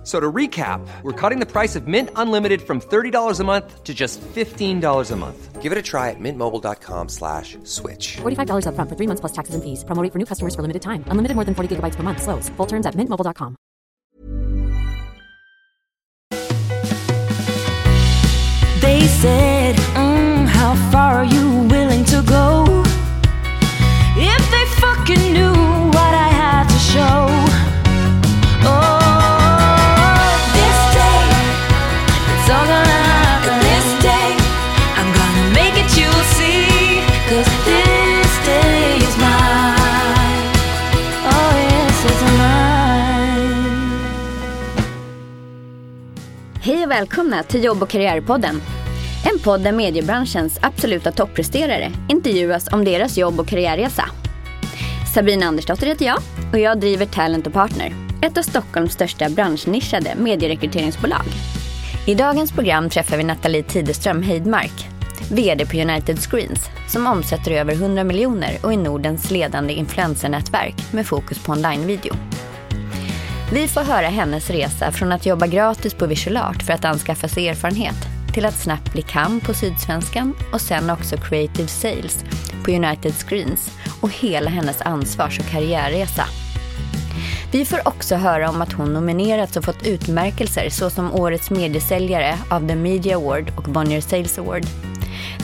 F- So to recap, we're cutting the price of Mint Unlimited from $30 a month to just $15 a month. Give it a try at mintmobile.com slash switch. $45 upfront for three months plus taxes and fees. Promo rate for new customers for limited time. Unlimited more than 40 gigabytes per month. Slows. Full terms at mintmobile.com. They said, mm, How far are you willing to go? If they fucking knew what I had to show. Och välkomna till Jobb och karriärpodden. En podd där mediebranschens absoluta toppresterare intervjuas om deras jobb och karriärresa. Sabina Andersdotter heter jag och jag driver Talent och Partner, ett av Stockholms största branschnischade medierekryteringsbolag. I dagens program träffar vi Nathalie Tideström Heidmark, VD på United Screens, som omsätter över 100 miljoner och är Nordens ledande influencernätverk med fokus på onlinevideo. Vi får höra hennes resa från att jobba gratis på Visual Art för att anskaffa sig erfarenhet till att snabbt bli KAM på Sydsvenskan och sen också Creative Sales på United Screens och hela hennes ansvars och karriärresa. Vi får också höra om att hon nominerats och fått utmärkelser såsom Årets mediesäljare av The Media Award och Bonnier Sales Award.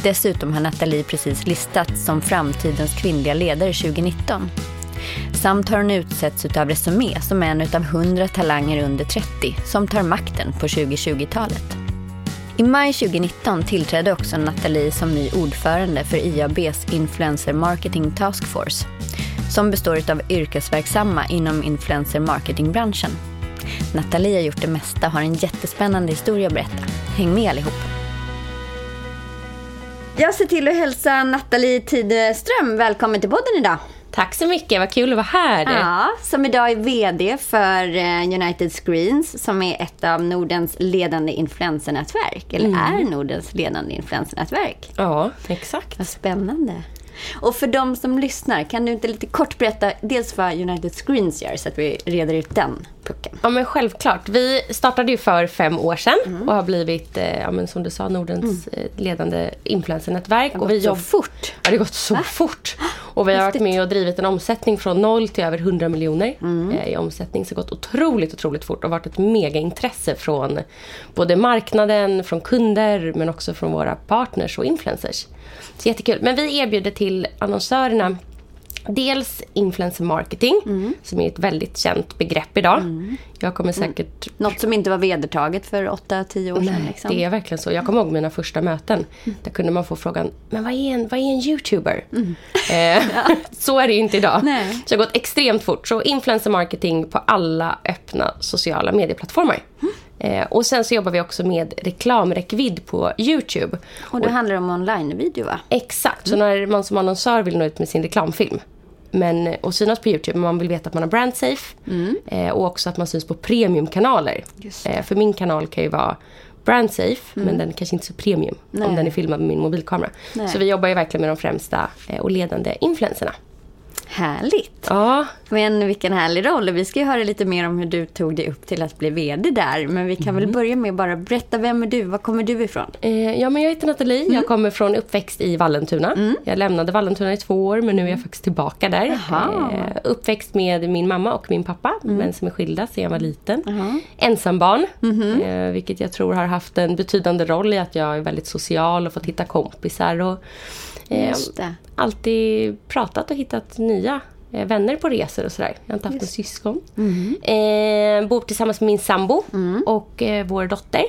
Dessutom har Nathalie precis listats som framtidens kvinnliga ledare 2019. Samt har hon utsetts utav Resumé som en utav 100 talanger under 30 som tar makten på 2020-talet. I maj 2019 tillträdde också Nathalie som ny ordförande för IABs Influencer Marketing Task Force som består utav yrkesverksamma inom influencer marketingbranschen. Nathalie har gjort det mesta och har en jättespännande historia att berätta. Häng med allihop! Jag ser till att hälsa Nathalie Tideström välkommen till podden idag. Tack så mycket, vad kul att vara här. Ja, som idag är VD för eh, United Screens som är ett av Nordens ledande influensernätverk. Eller är Nordens ledande influensernätverk. Ja, exakt. Vad spännande. Och för de som lyssnar, kan du inte lite kort berätta dels vad United Screens gör så att vi reder ut den pucken? Ja, men självklart. Vi startade ju för fem år sedan och har blivit, eh, ja, men som du sa, Nordens eh, ledande influensernätverk. Det har och vi gått så jobb- fort. Ja, det har gått så fort. Och vi har varit med och drivit en omsättning från noll till över 100 miljoner Mm. eh, i omsättning. Så gått otroligt, otroligt fort och varit ett megaintresse från både marknaden, från kunder men också från våra partners och influencers. Så jättekul. Men vi erbjuder till annonsörerna Dels influencer marketing, Mm. som är ett väldigt känt begrepp idag. Jag kommer säkert... Något som inte var vedertaget för 8-10 år sedan. Nej, Liksom. det är verkligen så. Jag kommer ihåg mina första möten. Där kunde man få frågan, men vad är en, vad är en YouTuber? Eh, så är det ju inte idag. Nej. Så det har gått extremt fort. Så influencer marketing på alla öppna sociala medieplattformar. Eh, och sen så jobbar vi också med reklamräckvidd på YouTube. Och det handlar om online-video va? Exakt, så när man som annonsör vill nå ut med sin reklamfilm men, och synas på Youtube, men man vill veta att man har brand safe eh, och också att man syns på premiumkanaler. Eh, för min kanal kan ju vara brand safe, men den är kanske inte så premium Nej. om den är filmad med min mobilkamera. Nej. Så vi jobbar ju verkligen med de främsta eh, och ledande influenserna. Härligt. Ja, Men vilken härlig roll. Vi ska ju höra lite mer om hur du tog dig upp till att bli VD där. Men vi kan väl börja med bara berätta, vem är du? Var kommer du ifrån? Eh, ja, men jag heter Nathalie. Mm. Jag kommer från uppväxt i Vallentuna. Jag lämnade Vallentuna i två år, men nu är jag faktiskt tillbaka där. Mm. Mm. Eh, uppväxt med min mamma och min pappa, men som är skilda sedan jag var liten. Ensambarn, Mhm. eh, vilket jag tror har haft en betydande roll i att jag är väldigt social och fått hitta kompisar. Och. Alltid pratat och hittat nya eh, vänner på resor och sådär. Jag har inte haft några syskon. Mhm. Eh, bor tillsammans med min sambo Mm. och eh, vår dotter.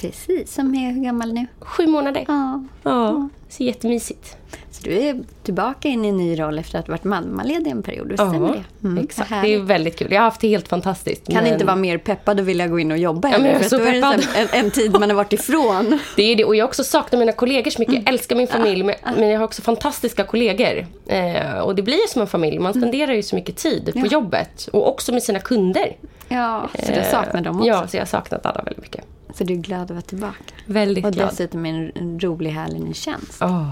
Precis, som är hur gammal nu? Sju månader. Ja. Ja, så jättemysigt. Så du är tillbaka in i en ny roll efter att ha varit mammaledig en period, visst stämmer det? Mm, exakt. Det är väldigt kul. Jag har haft det helt fantastiskt. Kan men- inte vara mer peppad och vilja gå in och jobba Ja, men jag är så är det peppad. här en, en tid man har varit ifrån. Det är det. Och jag har också saknat mina kollegor så mycket. Mm. Jag älskar min familj, men, men jag har också fantastiska kollegor. Eh, och det blir ju som en familj. Man spenderar ju så mycket tid på Mm. Ja. jobbet. Och också med sina kunder. Ja, så du Eh, saknar dem också. Ja, så jag har saknat alla väldigt mycket. Så du är glad att vara tillbaka. Väldigt Och glad. dessutom en, en rolig, härlig ny tjänst. Åh,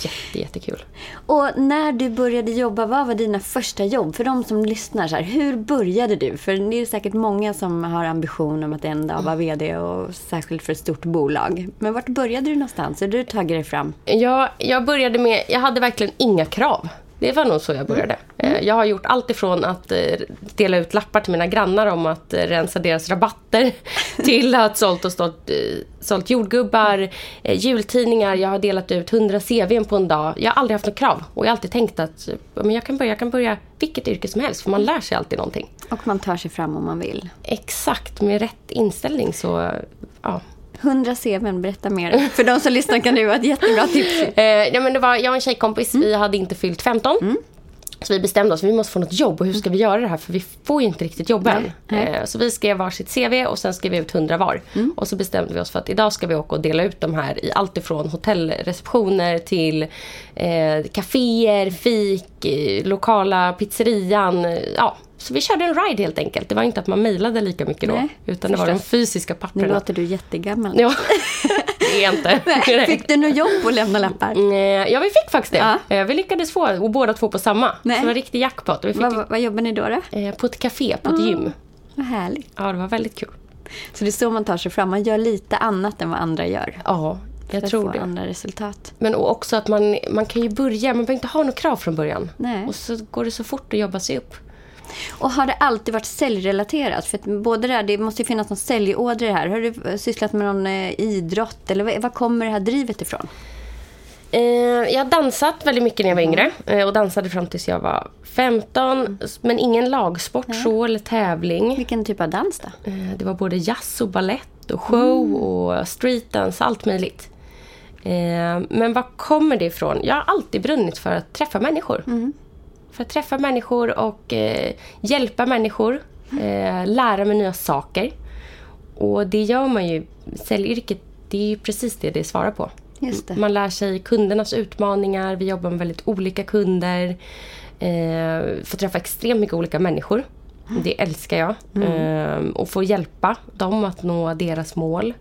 jätte, jättekul. Och när du började jobba, vad var dina första jobb? För de som lyssnar, så här, hur började du? För det är säkert många som har ambition om att en dag vara VD och särskilt för ett stort bolag. Men vart började du någonstans? Har du tagit dig fram? Jag, jag började med, jag hade verkligen inga krav. Det var nog så jag började. Mm. Eh, Jag har gjort allt ifrån att eh, dela ut lappar till mina grannar om att eh, rensa deras rabatter till att sålt och stått, sålt jordgubbar, jultidningar. Jag har delat ut 100 CVn på en dag. Jag har aldrig haft något krav och jag har alltid tänkt att men jag, kan börja, jag kan börja vilket yrke som helst för man lär sig alltid någonting. Och man tar sig fram om man vill. Exakt, med rätt inställning så ja, 100 CVn, berätta mer. För de som lyssnar kan det vara ett jättebra tips. Eh, ja, men det var, jag och en tjejkompis, vi hade inte fyllt 15. Så vi bestämde oss, vi måste få något jobb och hur ska vi göra det här? För vi får ju inte riktigt jobb än. Eh, så vi skrev varsitt CV och sen skrev vi ut 100 var. Och så bestämde vi oss för att idag ska vi åka och dela ut de här i allt ifrån hotellreceptioner till eh, kaféer, fik, eh, lokala pizzerian. eh, Ja, så vi körde en ride helt enkelt. Det var inte att man mejlade lika mycket då. Nej, utan det var de fysiska Nu papperna. låter du jättegammal. Ja, det är inte. Nej, Fick du något jobb att lämna lappar? Eh, Ja, vi fick faktiskt det. Ja. Eh, Vi lyckades få och båda två på samma. Nej. Så det var riktig jackpot. Vi fick Vad, vad jobbar ni då? då? eh, på ett café, på ett gym. Vad härligt. Ja, det var väldigt kul. Så det är så man tar sig fram. Man gör lite annat än vad andra gör. Ja, jag tror det. andra resultat. Men också att man, man kan ju börja, man behöver inte ha några krav från början. Nej. Och så går det så fort att jobba sig upp. Och har det alltid varit säljrelaterat? För både det, här, det måste ju finnas någon säljådra i det här. Har du sysslat med någon eh, idrott? Eller var kommer det här drivet ifrån? Eh, jag har dansat väldigt mycket när jag var yngre. Eh, och dansade fram tills jag var 15. Men ingen lagsport så, eller tävling. Vilken typ av dans då? Det var både jazz och ballett och show Mm. och streetdance, allt möjligt. Men var kommer det ifrån? Jag har alltid brunnit för att träffa människor. Mm. För att träffa människor och eh, hjälpa människor. Eh, lära mig nya saker. Och det gör man ju. Säljyrket, det är ju precis det det svarar på. Man lär sig kundernas utmaningar. Vi jobbar med väldigt olika kunder. Eh, får träffa extremt mycket olika människor. Det älskar jag. Eh, och få hjälpa dem att nå deras mål.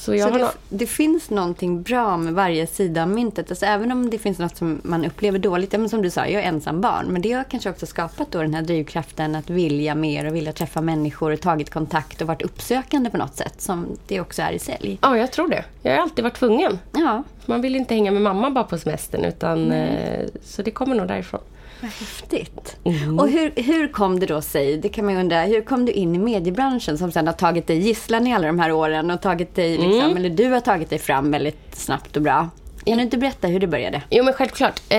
Så jag Så har det, det finns någonting bra med varje sida av myntet. Alltså även om det finns något som man upplever dåligt. Ja, men som du sa, jag är ensam barn. Men det har kanske också skapat då den här drivkraften att vilja mer och vilja träffa människor och tagit kontakt och varit uppsökande på något sätt. Som det också är i sälj. Ja, jag tror det. Jag har alltid varit tvungen. Ja, Man vill inte hänga med mamma bara på semestern. Utan, eh, så det kommer nog därifrån. Vad häftigt. Mm. Och hur, hur kom det då sig, det kan man ju undra, hur kom du in i mediebranschen som sen har tagit dig gisslan i alla de här åren och tagit dig, liksom, Mm. eller du har tagit dig fram väldigt snabbt och bra. Kan du inte berätta hur det började? Jo men självklart. Eh,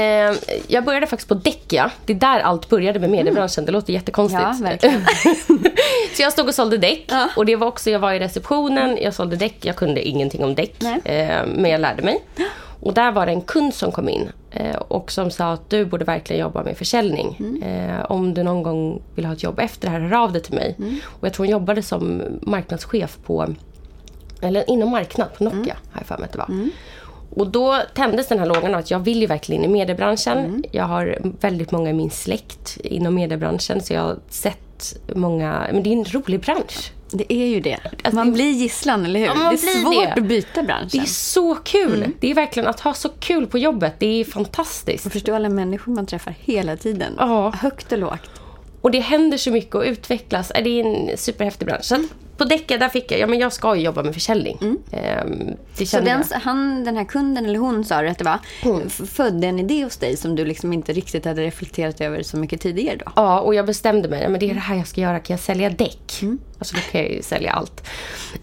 jag började faktiskt på Däckia. Det är där allt började med mediebranschen. Det låter jättekonstigt. Ja, verkligen. så jag stod och sålde däck. Ja. Och det var också, jag var i receptionen, jag sålde däck. Jag kunde ingenting om däck. Eh, men jag lärde mig. Och där var det en kund som kom in. Eh, och som sa att du borde verkligen jobba med försäljning. Mm. Eh, om du någon gång vill ha ett jobb efter det här, hör av dig till mig. Mm. Och jag tror hon jobbade som marknadschef på eller inom marknad på Nokia, Mm. har jag för mig att det var. Och då tändes den här lågan att jag vill ju verkligen in i mediebranschen. Mm. Jag har väldigt många i min släkt inom mediebranschen så jag har sett många, men det är en rolig bransch. Det är ju det. Alltså, man det- blir gisslan, eller hur? Ja, det är svårt det. att byta branschen. Det är så kul! Mm. Det är verkligen att ha så kul på jobbet, det är fantastiskt. Och förstå alla människor man träffar hela tiden. Ja. Högt och lågt. Och det händer så mycket och utvecklas. Det är en superhäftig bransch. Att på Däcka, där fick jag, ja men jag ska ju jobba med försäljning. Ehm, det Mm. Så den, han, den här kunden, eller hon sa du att det var, Mm. födde en idé hos dig som du liksom inte riktigt hade reflekterat över så mycket tidigare då? Ja, och jag bestämde mig. Men det är det här jag ska göra. Kan jag sälja däck? Mm. Alltså då kan jag ju sälja allt.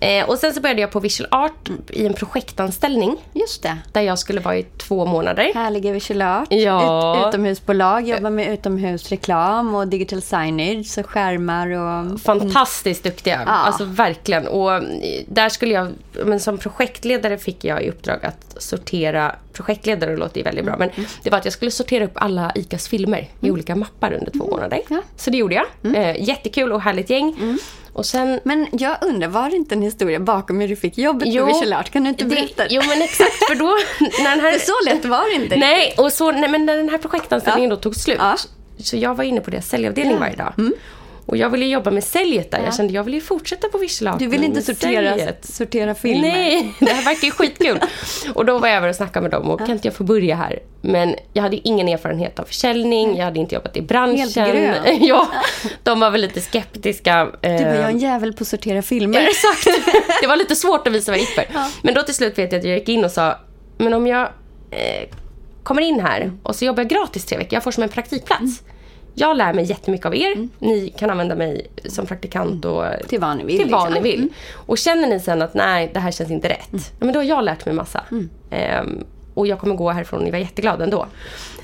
Eh, och sen så började jag på Visual Art i en projektanställning. Just det. Där jag skulle vara i två månader. Härliga visual art, Ja. Ut, utomhusbolag, jobbar med utomhusreklam och digital signage, så skärmar och... Fantastiskt duktiga. Ja. Alltså verkligen. Och eh, där skulle jag, men som projektledare fick jag i uppdrag att sortera, projektledare låter ju väldigt bra, Mm. men det var att jag skulle sortera upp alla ICAs filmer i olika mappar under två månader. Ja. Mm. Så det gjorde jag. Eh, jättekul och härligt gäng. Och sen Men jag undrar, var det inte en historia bakom hur du fick jobbet på Visual Art? Kan du inte det- berätta? Jo men exakt, för då när den här... För så lätt var det inte. Nej, och så, nej, men när den här projektanställningen Ja. då tog slut. Ja. Så jag var inne på deras säljavdelning Ja. varje dag. Och jag ville jobba med säljet där. Jag kände jag vill ju fortsätta på Art Du vill men inte sortera, säljet. sortera filmer? Nej, det här verkar ju skitkul. och då var jag över och snackade med dem och kan inte jag få börja här? Men jag hade ingen erfarenhet av försäljning, jag hade inte jobbat i branschen. Helt grön. ja, de var väl lite skeptiska. Du bara, jag är Eh, en jävel på att sortera filmer. Exakt. Det var lite svårt att visa vad gick för. Men då till slut vet jag att jag gick in och sa, men om jag eh, kommer in här och så jobbar jag gratis tre veckor, jag får som en praktikplats. Jag lär mig jättemycket av er. Ni kan använda mig som praktikant och Till vad ni vill, Till vad liksom. ni vill. Och känner ni sen att nej, det här känns inte rätt. Ja, men då har jag lärt mig massa. Ehm, och jag kommer gå härifrån och ni var jätteglada ändå.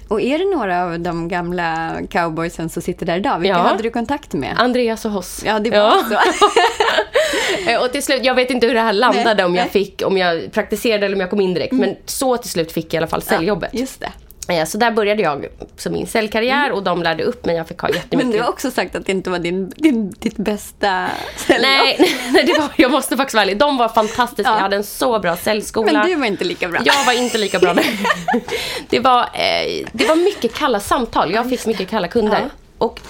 Och är det några av de gamla cowboysen som sitter där idag? Vilka Ja. hade du kontakt med? Andreas och Hoss. Ja, det var så. Eh, Och till slut, jag vet inte hur det här landade, Nej, om jag fick, om jag praktiserade eller om jag kom in direkt. Men så till slut fick jag i alla fall säljjobbet. Just det. Eh, Så där började jag som min säljkarriär och de lärde upp mig. Jag fick ha jättemycket. Men du har också sagt att det inte var din, din, ditt bästa säljjobb. Nej, nej det var, jag måste faktiskt vara ärlig. De var fantastiska. Ja. Jag hade en så bra säljskola. Men du var inte lika bra. Jag var inte lika bra. det, var, eh, det var mycket kalla samtal. Jag fick mycket kalla kunder. Ja. Och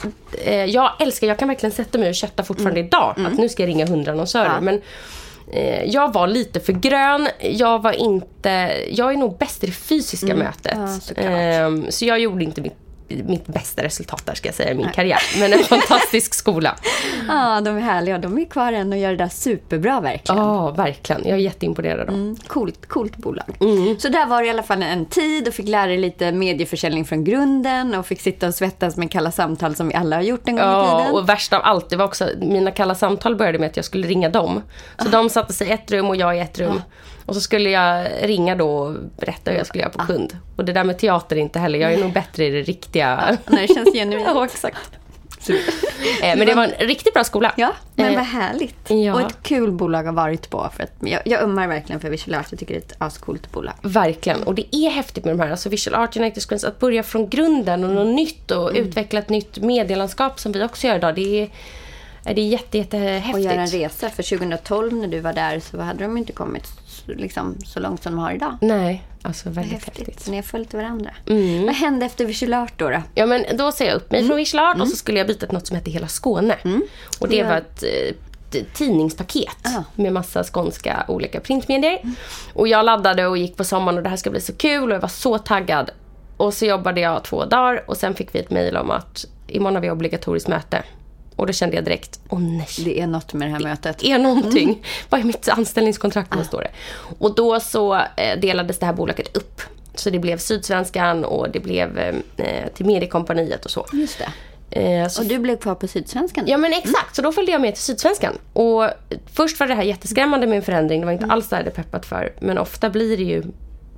eh, jag älskar, jag kan verkligen sätta mig och kötta fortfarande idag. Att nu ska jag ringa hundra annonsörer. Mm. Ja. Men jag var lite för grön. Jag var inte, jag är nog bäst i det fysiska mötet. Mm. Ja, såklart. Ehm, så jag gjorde inte mitt, mitt bästa resultat där ska jag säga i min karriär. Men en fantastisk skola. Ja, de är härliga. De är kvar än och gör det där superbra verkligen. Ja, verkligen. Jag är jätteimponerad av dem. Mm, coolt, coolt bolag. Mm. Så där var det i alla fall en tid och fick lära dig lite medieförsäljning från grunden och fick sitta och svettas med kalla samtal som vi alla har gjort en gång i Ja, tiden. och värst av allt, det var också, mina kalla samtal började med att jag skulle ringa dem. Så de satte sig i ett rum och jag i ett rum. Och så skulle jag ringa då och berätta hur jag skulle göra på kund. Och det där med teater inte heller, jag är nog bättre i det riktiga. När det känns genuint. ja, exakt. Eh, Men det var en riktigt bra skola. Ja, men Eh, vad härligt. ja. Och ett kul bolag har varit på. För att jag, jag ömmar verkligen för Visual Art. Jag tycker det är ett ascoolt bolag. Verkligen. Och det är häftigt med de här, alltså Visual Art United Screens, att börja från grunden och något nytt och Mm. utveckla ett nytt medielandskap som vi också gör idag. Det är, det är jätte, Och jättehäftigt. göra en resa. För 2012 när du var där så hade de inte kommit så- liksom, så långt som de har idag. Nej, alltså väldigt Häftigt. häftigt. Ni har följt varandra. Mm. Vad hände efter Visual Art då? då? Ja, men då säger jag upp mig Mm. från Visual Art och så skulle jag byta till något som hette Hela Skåne. Och det Ja. var ett eh, t- tidningspaket Ah. med massa skånska olika printmedier. Och jag laddade och gick på sommaren och det här ska bli så kul och jag var så taggad. Och så jobbade jag två dagar och sen fick vi ett mejl om att imorgon har vi obligatoriskt möte. Och då kände jag direkt, åh nej. Det är något med det här mötet. är någonting. Mm. Vad är mitt anställningskontrakt? Ah. Vad står det? Och då så eh, delades det här bolaget upp. Så det blev Sydsvenskan och det blev eh, till Mediekompaniet och så. Just det. Eh, så Och du blev kvar på Sydsvenskan? Ja men exakt, så då följde jag med till Sydsvenskan. Och först var det här jätteskrämmande med en förändring, det var Mm. inte alls det jag hade peppat för. Men ofta blir det ju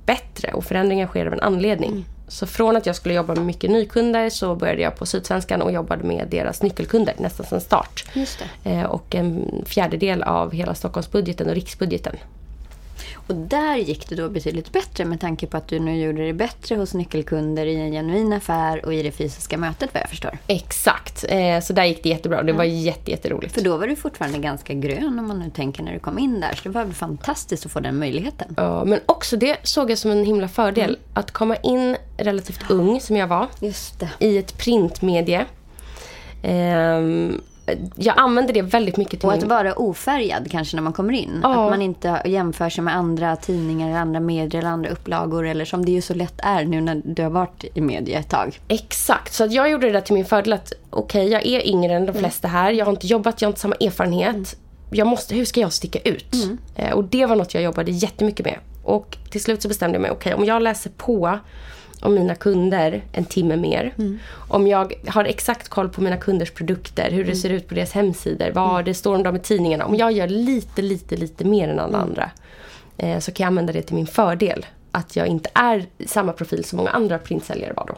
bättre och förändringar sker av en anledning. Mm. Så från att jag skulle jobba med mycket nykunder så började jag på Sydsvenskan och jobbade med deras nyckelkunder nästan sedan start. Eh, och en fjärdedel av hela Stockholmsbudgeten och riksbudgeten. Och där gick det då betydligt bättre med tanke på att du nu gjorde det bättre hos nyckelkunder i en genuin affär och i det fysiska mötet vad jag förstår. Exakt, eh, så där gick det jättebra. Det var jätte, jätteroligt. För då var du fortfarande ganska grön om man nu tänker när du kom in där. Så det var fantastiskt att få den möjligheten. Ja, men också det såg jag som en himla fördel. Mm. Att komma in relativt ung, som jag var, i ett printmedie. Ehm, jag använde det väldigt mycket till Och att min... vara ofärgad kanske när man kommer in. Ja. Att man inte jämför sig med andra tidningar, andra medier eller andra upplagor. Eller som det ju så lätt är nu när du har varit i media ett tag. Exakt, så att jag gjorde det där till min fördel att okej, jag är yngre än de Mm. flesta här. Jag har inte jobbat, jag har inte samma erfarenhet. Jag måste, hur ska jag sticka ut? Mm. Eh, och det var något jag jobbade jättemycket med. Och till slut så bestämde jag mig, okej om jag läser på om mina kunder en timme mer. Mm. Om jag har exakt koll på mina kunders produkter, hur det ser ut på deras hemsidor, vad det står om dem i tidningarna. Om jag gör lite, lite, lite mer än alla andra. Eh, så kan jag använda det till min fördel. Att jag inte är samma profil som många andra printsäljare var då.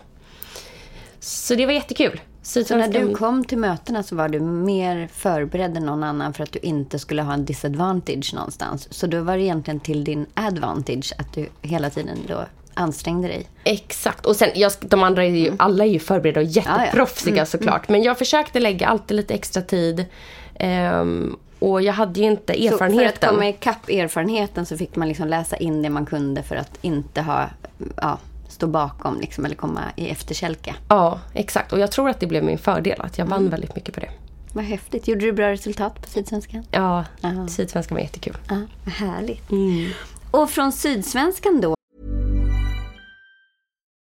Så det var jättekul. Så när Sydsvenskan- du kom till mötena så var du mer förberedd än någon annan för att du inte skulle ha en disadvantage någonstans. Så då var det egentligen till din advantage att du hela tiden då ansträngde dig. Exakt. Och sen, jag, de andra är ju, alla är ju förberedda och jätteproffsiga Mm. såklart. Men jag försökte lägga alltid lite extra tid. Ehm, och jag hade ju inte Så för att erfarenheten. komma ikapp erfarenheten så fick man liksom läsa in det man kunde för att inte ha, ja, stå bakom liksom, eller komma i efterkälke. Ja, exakt. Och jag tror att det blev min fördel. Att jag vann Mm. väldigt mycket på det. Vad häftigt. Gjorde du bra resultat på Sydsvenskan? Ja, Aha. Sydsvenskan var jättekul. Ja, vad härligt. Och från Sydsvenskan då,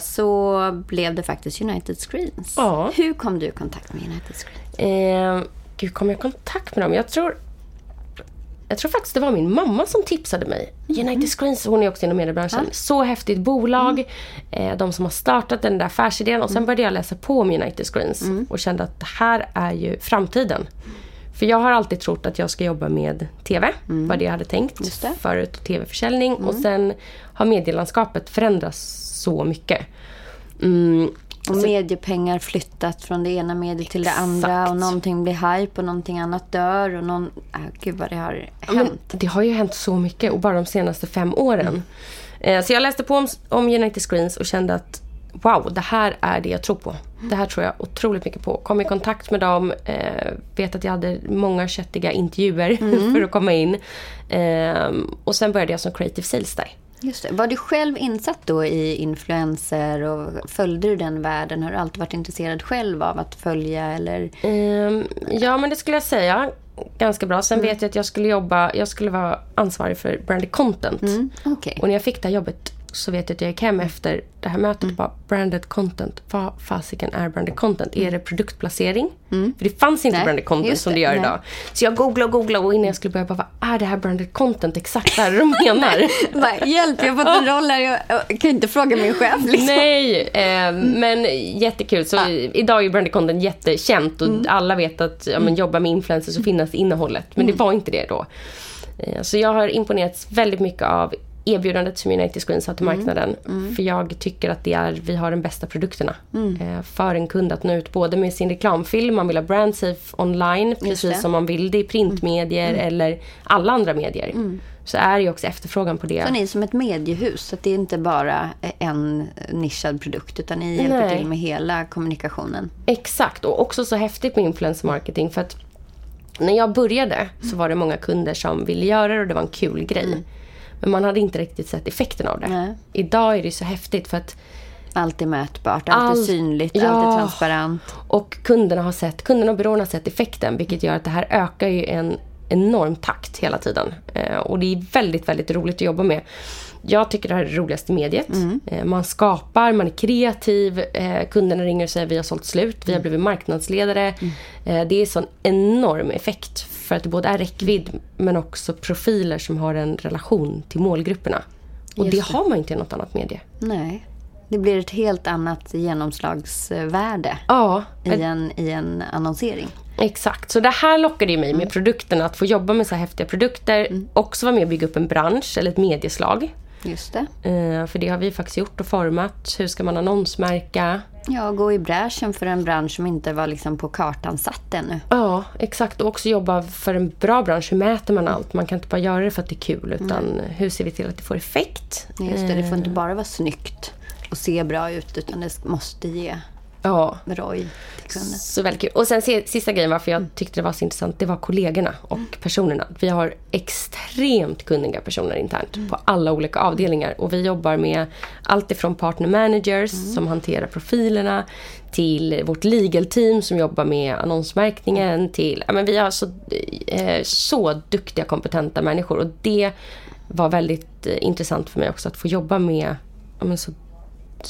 så blev det faktiskt United Screens. Ja. Hur kom du i kontakt med United Screens? Eh, gud, kom jag i kontakt med dem? Jag tror, jag tror faktiskt det var min mamma som tipsade mig. United Screens, hon är också inom mediebranschen. Så häftigt bolag. Eh, de som har startat den där affärsidén. Och sen började jag läsa på om United Screens. Och kände att det här är ju framtiden. För jag har alltid trott att jag ska jobba med TV. Var det jag hade tänkt förut. TV-försäljning. Och sen har medielandskapet förändrats så mycket. Mm, Och mediepengar flyttat från det ena mediet till det andra och någonting blir hype och någonting annat dör och någon... Ah, gud vad det har Ja, men hänt. det har ju hänt så mycket och bara de senaste fem åren. Eh, Så jag läste på om, om United Screens och kände att wow, det här är det jag tror på. Det här tror jag otroligt mycket på. Kom i kontakt med dem, eh, vet att jag hade många köttiga intervjuer för att komma in. Eh, och sen började jag som creative sales där. Just det. Var du själv insatt då i influencer och följde du den världen? Har du alltid varit intresserad själv av att följa eller? Ehm, ja, men det skulle jag säga. Ganska bra. Sen vet jag att jag skulle jobba, jag skulle vara ansvarig för branded content. Okej. Och när jag fick det här jobbet så vet jag att jag gick hem efter det här mötet och bara branded content. Vad fasiken är branded content? Är det produktplacering? För det fanns inte Nej, branded content som det gör Nej. idag. Så jag googlade och googlade och innan jag skulle börja bara, vad är det här branded content? Exakt vad är det de menar? Bara, Hjälp, jag har fått en roll här. Jag, jag kan inte fråga min chef liksom. Nej, eh, men jättekul. Så idag är branded content jättekänt och alla vet att ja, men, jobba med influencers så finnas innehållet. Men det var inte det då. Eh, så jag har imponerats väldigt mycket av erbjudandet som United Screens har till marknaden. För jag tycker att det är, vi har de bästa produkterna. Eh, för en kund att nå ut både med sin reklamfilm, man vill ha brand safe online, det. precis som man vill det i printmedier eller alla andra medier. Så är ju också efterfrågan på det. Så ni är som ett mediehus, så att det är inte bara en nischad produkt utan ni hjälper Nej. till med hela kommunikationen. Exakt, och också så häftigt med influencer marketing för att när jag började så var det många kunder som ville göra det och det var en kul grej. Men man hade inte riktigt sett effekten av det. Nej. Idag är det så häftigt för att Allt är mätbart, allt är Allt- synligt, ja. allt är transparent. och kunderna har sett, kunderna och byråerna har sett effekten vilket gör att det här ökar ju en enorm takt hela tiden. Eh, och det är väldigt, väldigt roligt att jobba med. Jag tycker det här är det roligaste mediet. Eh, man skapar, man är kreativ, eh, kunderna ringer och säger vi har sålt slut, vi har blivit marknadsledare. Eh, det är sån enorm effekt för att det både är räckvidd men också profiler som har en relation till målgrupperna. Och det det. har man inte i något annat medie. Nej. Det blir ett helt annat genomslagsvärde Ja, i en, i en annonsering. Exakt, så det här lockade ju mig med produkterna. Att få jobba med så här häftiga produkter. Också vara med och bygga upp en bransch eller ett medieslag. Just det. Eh, för det har vi faktiskt gjort och format. Hur ska man annonsmärka? Ja, gå i bräschen för en bransch som inte var liksom på kartan satt ännu. Ja, exakt. Och också jobba för en bra bransch. Hur mäter man allt? Man kan inte bara göra det för att det är kul. Utan hur ser vi till att det får effekt? Just det, det får Eh. inte bara vara snyggt och se bra ut utan det måste ge Ja, till kunden. Så väldigt kul. Och sen se- sista grejen varför jag tyckte det var så intressant, det var kollegorna och personerna. Vi har extremt kunniga personer internt på alla olika avdelningar. Och vi jobbar med allt ifrån partner managers som hanterar profilerna till vårt legal team som jobbar med annonsmärkningen till... Ja, men vi har så, eh, så duktiga, kompetenta människor. Och det var väldigt eh, intressant för mig också att få jobba med ja, så,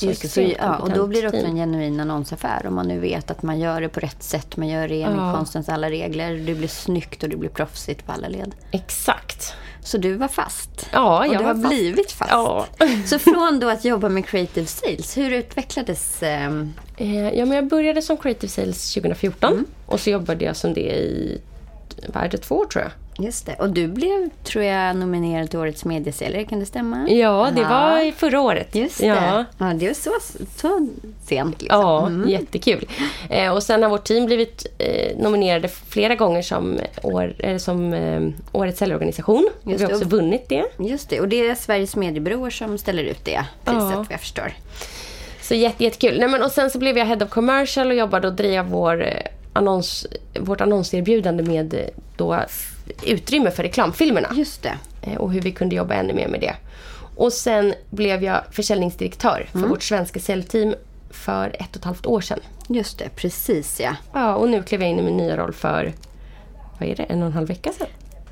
det, så, extremt ja, och då blir det också team. en genuin annonsaffär om man nu vet att man gör det på rätt sätt. Man gör det enligt konstens alla regler. Det blir snyggt och det blir proffsigt på alla led. Exakt. Så du var fast. Ja, och jag du var har fast. blivit fast. Ja. Så från då att jobba med creative sales, hur utvecklades... ehm, Eh, ja, men jag började som creative sales 2014 Mm. och så jobbade jag som det i vad är det, två år tror jag. Just det. Och du blev, tror jag, nominerad till Årets mediesäljare. Kan det stämma? Ja, det var i förra året. Just det. Ja, Ja, det var så, så sent. Liksom. ja jättekul. Eh, och sen har vårt team blivit eh, nominerade flera gånger som, år, eller som eh, Årets säljorganisation. Vi har också vunnit det. Just det. Och det är Sveriges mediebyråer som ställer ut det priset, Ja. vad jag förstår. Så jätte, jättekul. Nej, men, och sen så blev jag Head of Commercial och jobbade och drev vår, eh, annons, vårt annonserbjudande med eh, då, utrymme för reklamfilmerna. Just det. eh, och hur vi kunde jobba ännu mer med det. Och sen blev jag försäljningsdirektör för vårt svenska säljteam för ett och ett halvt år sedan. Just det, precis ja. Ja, och nu klev jag in i min nya roll för, vad är det, en och en halv vecka sedan.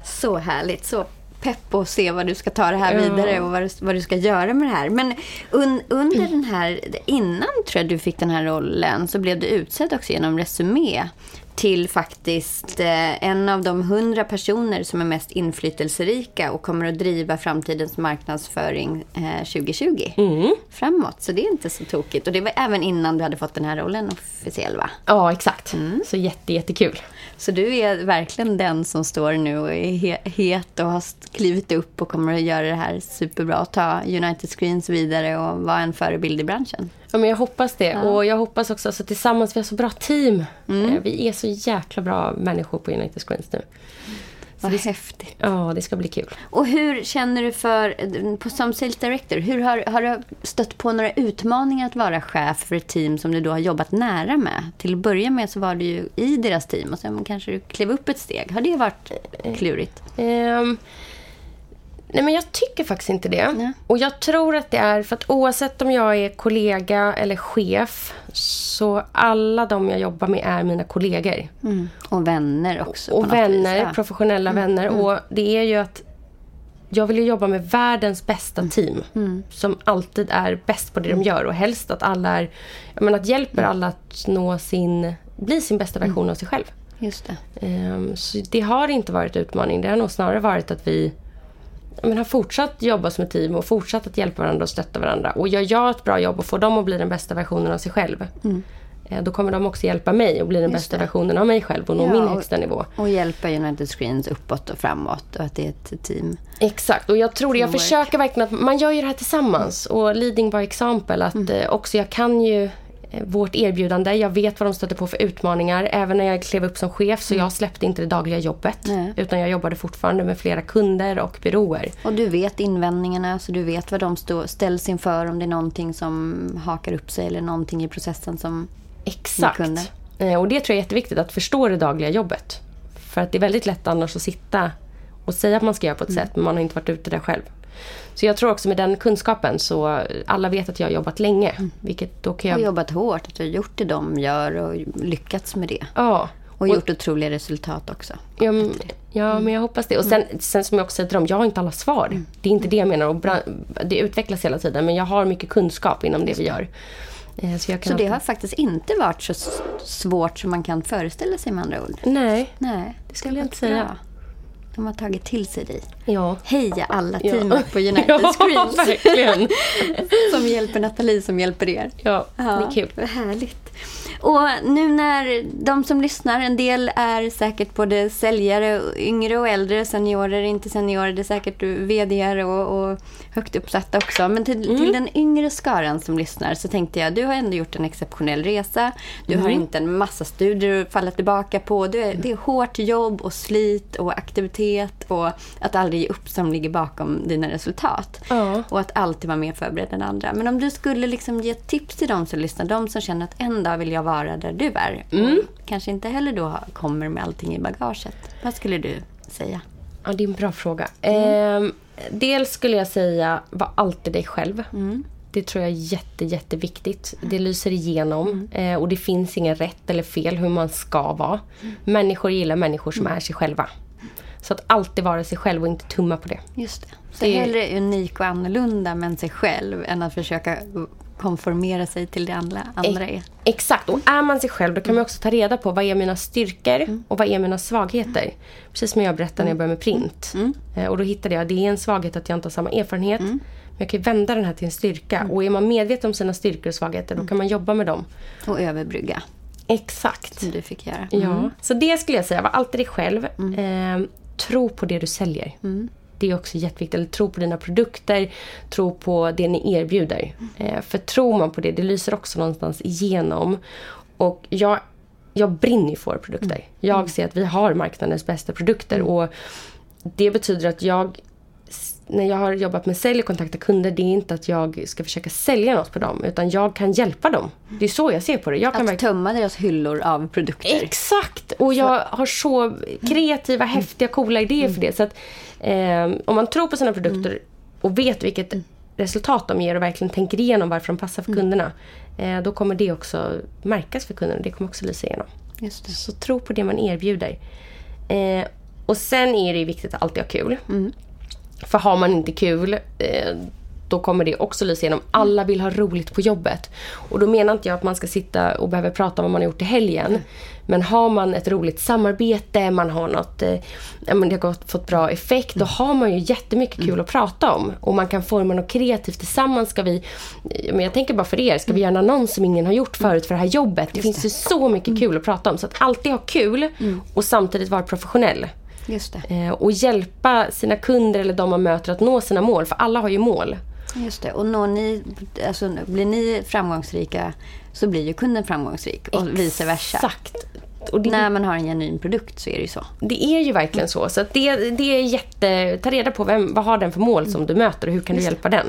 Så härligt. Så pepp att se vad du ska ta det här vidare och vad du, vad du ska göra med det här. Men un, under den här, innan tror jag du fick den här rollen så blev du utsedd också genom Resumé till faktiskt eh, en av de hundra personer som är mest inflytelserika och kommer att driva framtidens marknadsföring eh, 2020 framåt. Så det är inte så tokigt. Och det var även innan du hade fått den här rollen officiell va? Ja, exakt. Så jätte, jättekul. Så du är verkligen den som står nu och är he- het och har klivit upp och kommer att göra det här superbra. Ta United Screens vidare och vara en förebild i branschen. Ja, men jag hoppas det. Och jag hoppas också att tillsammans, vi har så bra team. Eh, Vi är så jäkla bra människor på United Screens nu. Vad häftigt. Ja, det ska bli kul. Och hur känner du för, som sales director, hur har, har du stött på några utmaningar att vara chef för ett team som du då har jobbat nära med? Till att börja med så var du ju i deras team och sen kanske du klev upp ett steg. Har det varit klurigt? Ehm, nej men jag tycker faktiskt inte det. Nej. Och jag tror att det är för att oavsett om jag är kollega eller chef så alla de jag jobbar med är mina kollegor. Och vänner också. och något vänner, vis, ja. professionella vänner. Och det är ju att jag vill ju jobba med världens bästa team. Som alltid är bäst på det de gör. Och helst att alla är, jag menar att hjälper alla att nå sin, bli sin bästa version av sig själv. Just det. Ehm, Så det har inte varit utmaning. Det har nog snarare varit att vi men har fortsatt jobba som ett team och fortsatt att hjälpa varandra och stötta varandra. Och gör jag ett bra jobb och får dem att bli den bästa versionen av sig själv. eh, Då kommer de också hjälpa mig att bli den Just bästa det. versionen av mig själv och nå Ja, min och- högsta nivå. Och hjälpa United Screens uppåt och framåt och att det är ett team. Exakt, och jag tror, jag Teamwork. försöker verkligen att man gör ju det här tillsammans. Och leading by example, att Mm. eh, också jag kan ju vårt erbjudande, jag vet vad de stöter på för utmaningar. Även när jag klev upp som chef så jag släppte inte det dagliga jobbet. Mm. Nej. Utan jag jobbade fortfarande med flera kunder och byråer. Och du vet invändningarna så du vet vad de stå, ställs inför om det är någonting som hakar upp sig eller någonting i processen som... Exakt. Med kunder. Eh, Och det tror jag är jätteviktigt, att förstå det dagliga jobbet. För att det är väldigt lätt annars att sitta och säga att man ska göra på ett Mm. sätt, men man har inte varit ute där själv. Så jag tror också med den kunskapen så alla vet att jag har jobbat länge. Mm. Vilket då kan har jag... jobbat hårt, att du har gjort det de gör och lyckats med det. Ja. Och gjort otroliga resultat också. Ja, men- ja, men jag hoppas det. Och sen, sen som jag också säger till dem, jag har inte alla svar. Det är inte det jag menar. Och det utvecklas hela tiden, men jag har mycket kunskap inom det vi gör. Eh, Så, Så det har faktiskt inte varit så svårt som man kan föreställa sig med andra ord. Nej, Nej, det skulle jag inte Bra. De har tagit till sig dig. Ja. Heja alla Ja. teamet på United Ja, Screens. verkligen. som hjälper Nathalie som hjälper er. Ja, det är kul. Vad härligt. Och nu när de som lyssnar, en del är säkert både säljare, yngre och äldre, seniorer, inte seniorer, det är säkert vd och, och högt uppsatta också. Men till, Mm. till den yngre skaran som lyssnar så tänkte jag, du har ändå gjort en exceptionell resa. Du har Mm. inte en massa studier att falla tillbaka på. Du är, det är hårt jobb och slit och aktivitet och att aldrig ge upp som ligger bakom dina resultat. Ja. Och att alltid vara mer förberedd än andra. Men om du skulle liksom ge tips till de som lyssnar, de som känner att en dag vill jag vara där du är. Mm. Kanske inte heller då kommer med allting i bagaget. Vad skulle du säga? Ja, det är en bra fråga. Ehm, dels skulle jag säga, var alltid dig själv. Det tror jag är jätte, jätteviktigt. Det lyser igenom. Eh, och det finns ingen rätt eller fel hur man ska vara. Människor gillar människor som är sig själva. Så att alltid vara sig själv och inte tumma på det. Just det. Så Det- hellre unik och annorlunda men sig själv än att försöka konformera sig till det andra, andra är. Exakt, och är man sig själv då kan man också ta reda på vad är mina styrkor och vad är mina svagheter. Precis som jag berättade när jag började med print. Eh, Och då hittade jag, det är en svaghet att jag inte har samma erfarenhet. Men jag kan ju vända den här till en styrka. Och är man medveten om sina styrkor och svagheter då kan man jobba med dem. Och överbrygga, Exakt. som du fick göra. Ja. Så det skulle jag säga, var alltid dig själv. Eh, tro på det du säljer. Det är också jätteviktigt. Eller tro på dina produkter. Tro på det ni erbjuder. Eh, för tror man på det, det lyser också någonstans igenom. Och jag, jag brinner ju för våra produkter. Jag ser att vi har marknadens bästa produkter. Och det betyder att jag när jag har jobbat med sälj och kontaktat kunder, det är inte att jag ska försöka sälja något på dem. Utan jag kan hjälpa dem. Det är så jag ser på det. Jag kan Att verkligen- tömma deras hyllor av produkter. Exakt! Och jag har så kreativa, häftiga, coola idéer för det. Så att eh, om man tror på sina produkter och vet vilket resultat de ger och verkligen tänker igenom varför de passar för kunderna. Eh, då kommer det också märkas för kunderna. Det kommer också lysa igenom. Just det. Så tro på det man erbjuder. Eh, och sen är det viktigt att alltid ha kul. För har man inte kul, eh, då kommer det också lysa igenom. Alla vill ha roligt på jobbet. Och då menar inte jag att man ska sitta och behöva prata om vad man har gjort i helgen. Men har man ett roligt samarbete, man har något, eh, det har fått bra effekt, då har man ju jättemycket kul att prata om. Och man kan forma något kreativt tillsammans. Ska vi, eh, men jag tänker bara för er, ska vi göra en annons som ingen har gjort förut för det här jobbet? Det finns ju så mycket kul att prata om. Så att alltid ha kul och samtidigt vara professionell. Just det. Eh, och hjälpa sina kunder eller de man möter att nå sina mål. För alla har ju mål. Just det. Och når ni, alltså, blir ni framgångsrika så blir ju kunden framgångsrik och vice versa. Exakt. Det, När man har en genuin produkt så är det ju så. det är ju verkligen så. Så det, det är jätte... Ta reda på vem, vad har den för mål som du möter och hur kan du hjälpa den.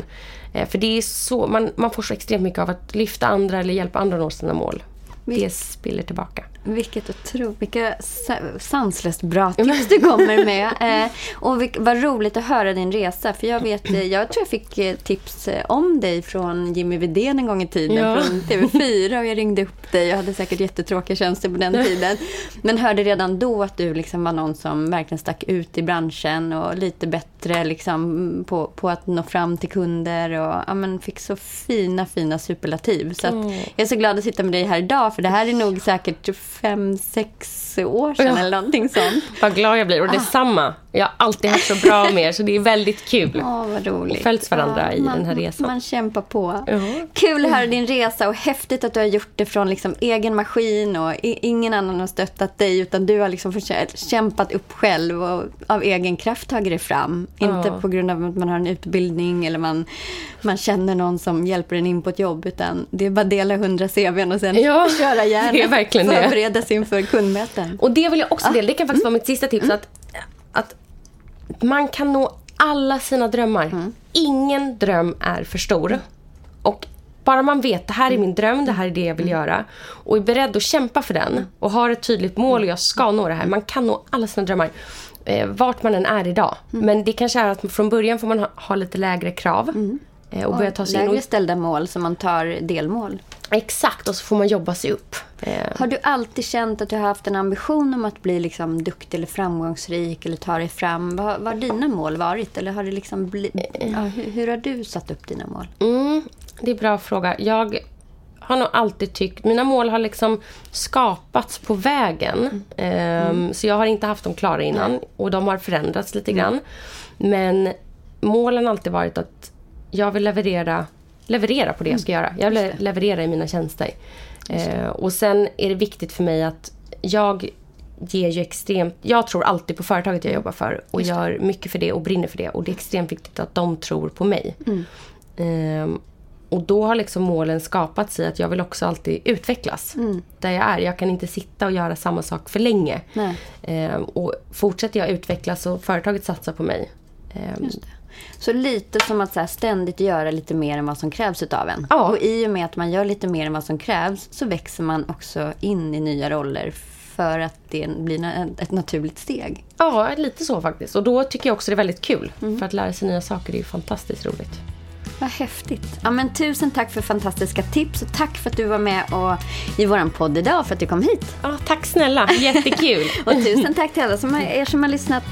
Eh, för det är så, man, man får så extremt mycket av att lyfta andra eller hjälpa andra att nå sina mål. Det spiller tillbaka. Vilket otroligt, vilka sa- sanslöst bra tips du kommer med. Eh, och vilk, vad roligt att höra din resa. För jag vet, eh, jag tror jag fick eh, tips eh, om dig från Jimmy Widén en gång i tiden. Ja. Från TV4 och jag ringde upp dig. Jag hade säkert jättetråkiga tjänster på den tiden. Men hörde redan då att du liksom var någon som verkligen stack ut i branschen och lite bättre liksom på, på att nå fram till kunder. Och ja, men fick så fina, fina superlativ. Så att jag är så glad att sitta med dig här idag. För det här är nog säkert fem, sex år sedan Ja. eller någonting sånt. Vad glad jag blir. Och detsamma. Jag har alltid haft så bra med er så det är väldigt kul. Åh, vad roligt. Och följts varandra i man, den här resan. Man kämpar på. Ja. Kul att höra din resa och häftigt att du har gjort det från liksom egen maskin och ingen annan har stöttat dig utan du har liksom kämpat upp själv och av egen kraft tagit dig fram. Inte Ja. på grund av att man har en utbildning eller man, man känner någon som hjälper en in på ett jobb utan det är bara att dela hundra CVn och sen Ja, köra järnet. det är verkligen. Förbereda sig inför kundmöten. Och det vill jag också dela. Det kan faktiskt vara mitt sista tips. Att, att man kan nå alla sina drömmar. Ingen dröm är för stor. Och bara man vet, det här är min dröm, det här är det jag vill göra. Och är beredd att kämpa för den. Och har ett tydligt mål och jag ska nå det här. Man kan nå alla sina drömmar. Eh, vart man än är idag. Men det kanske är att från början får man ha, ha lite lägre krav. Eh, och börja ta sig in. Lägre Och, ställda mål som man tar delmål. exakt, och så får man jobba sig upp. Eh, Har du alltid känt att du har haft en ambition om att bli liksom duktig eller framgångsrik eller ta dig fram? Vad, vad har dina mål varit? Eller har det liksom bli, ja, hur, hur har du satt upp dina mål? Mm, det är en bra fråga. Jag har nog alltid tyckt, mina mål har liksom skapats på vägen. Ehm, Så jag har inte haft dem klara innan och de har förändrats lite grann. Men målen har alltid varit att jag vill leverera, leverera på det jag ska göra. Jag vill le- leverera i mina tjänster. Eh, och sen är det viktigt för mig att jag ger ju extremt... Jag tror alltid på företaget jag jobbar för och gör mycket för det och brinner för det. Och det är extremt viktigt att de tror på mig. Ehm, och då har liksom målen skapats i att jag vill också alltid utvecklas. Där jag är. Jag kan inte sitta och göra samma sak för länge. Ehm, och fortsätter jag utvecklas och företaget satsar på mig. Så lite som att så ständigt göra lite mer än vad som krävs utav en. Ja. Och i och med att man gör lite mer än vad som krävs så växer man också in i nya roller för att det blir ett naturligt steg. Ja, lite så faktiskt. Och då tycker jag också det är väldigt kul. För att lära sig nya saker är ju fantastiskt roligt. Vad häftigt. Ja, men tusen tack för fantastiska tips och tack för att du var med och, i vår podd idag för att du kom hit. Ja, tack snälla, jättekul. Och tusen tack till alla som har, er som har lyssnat.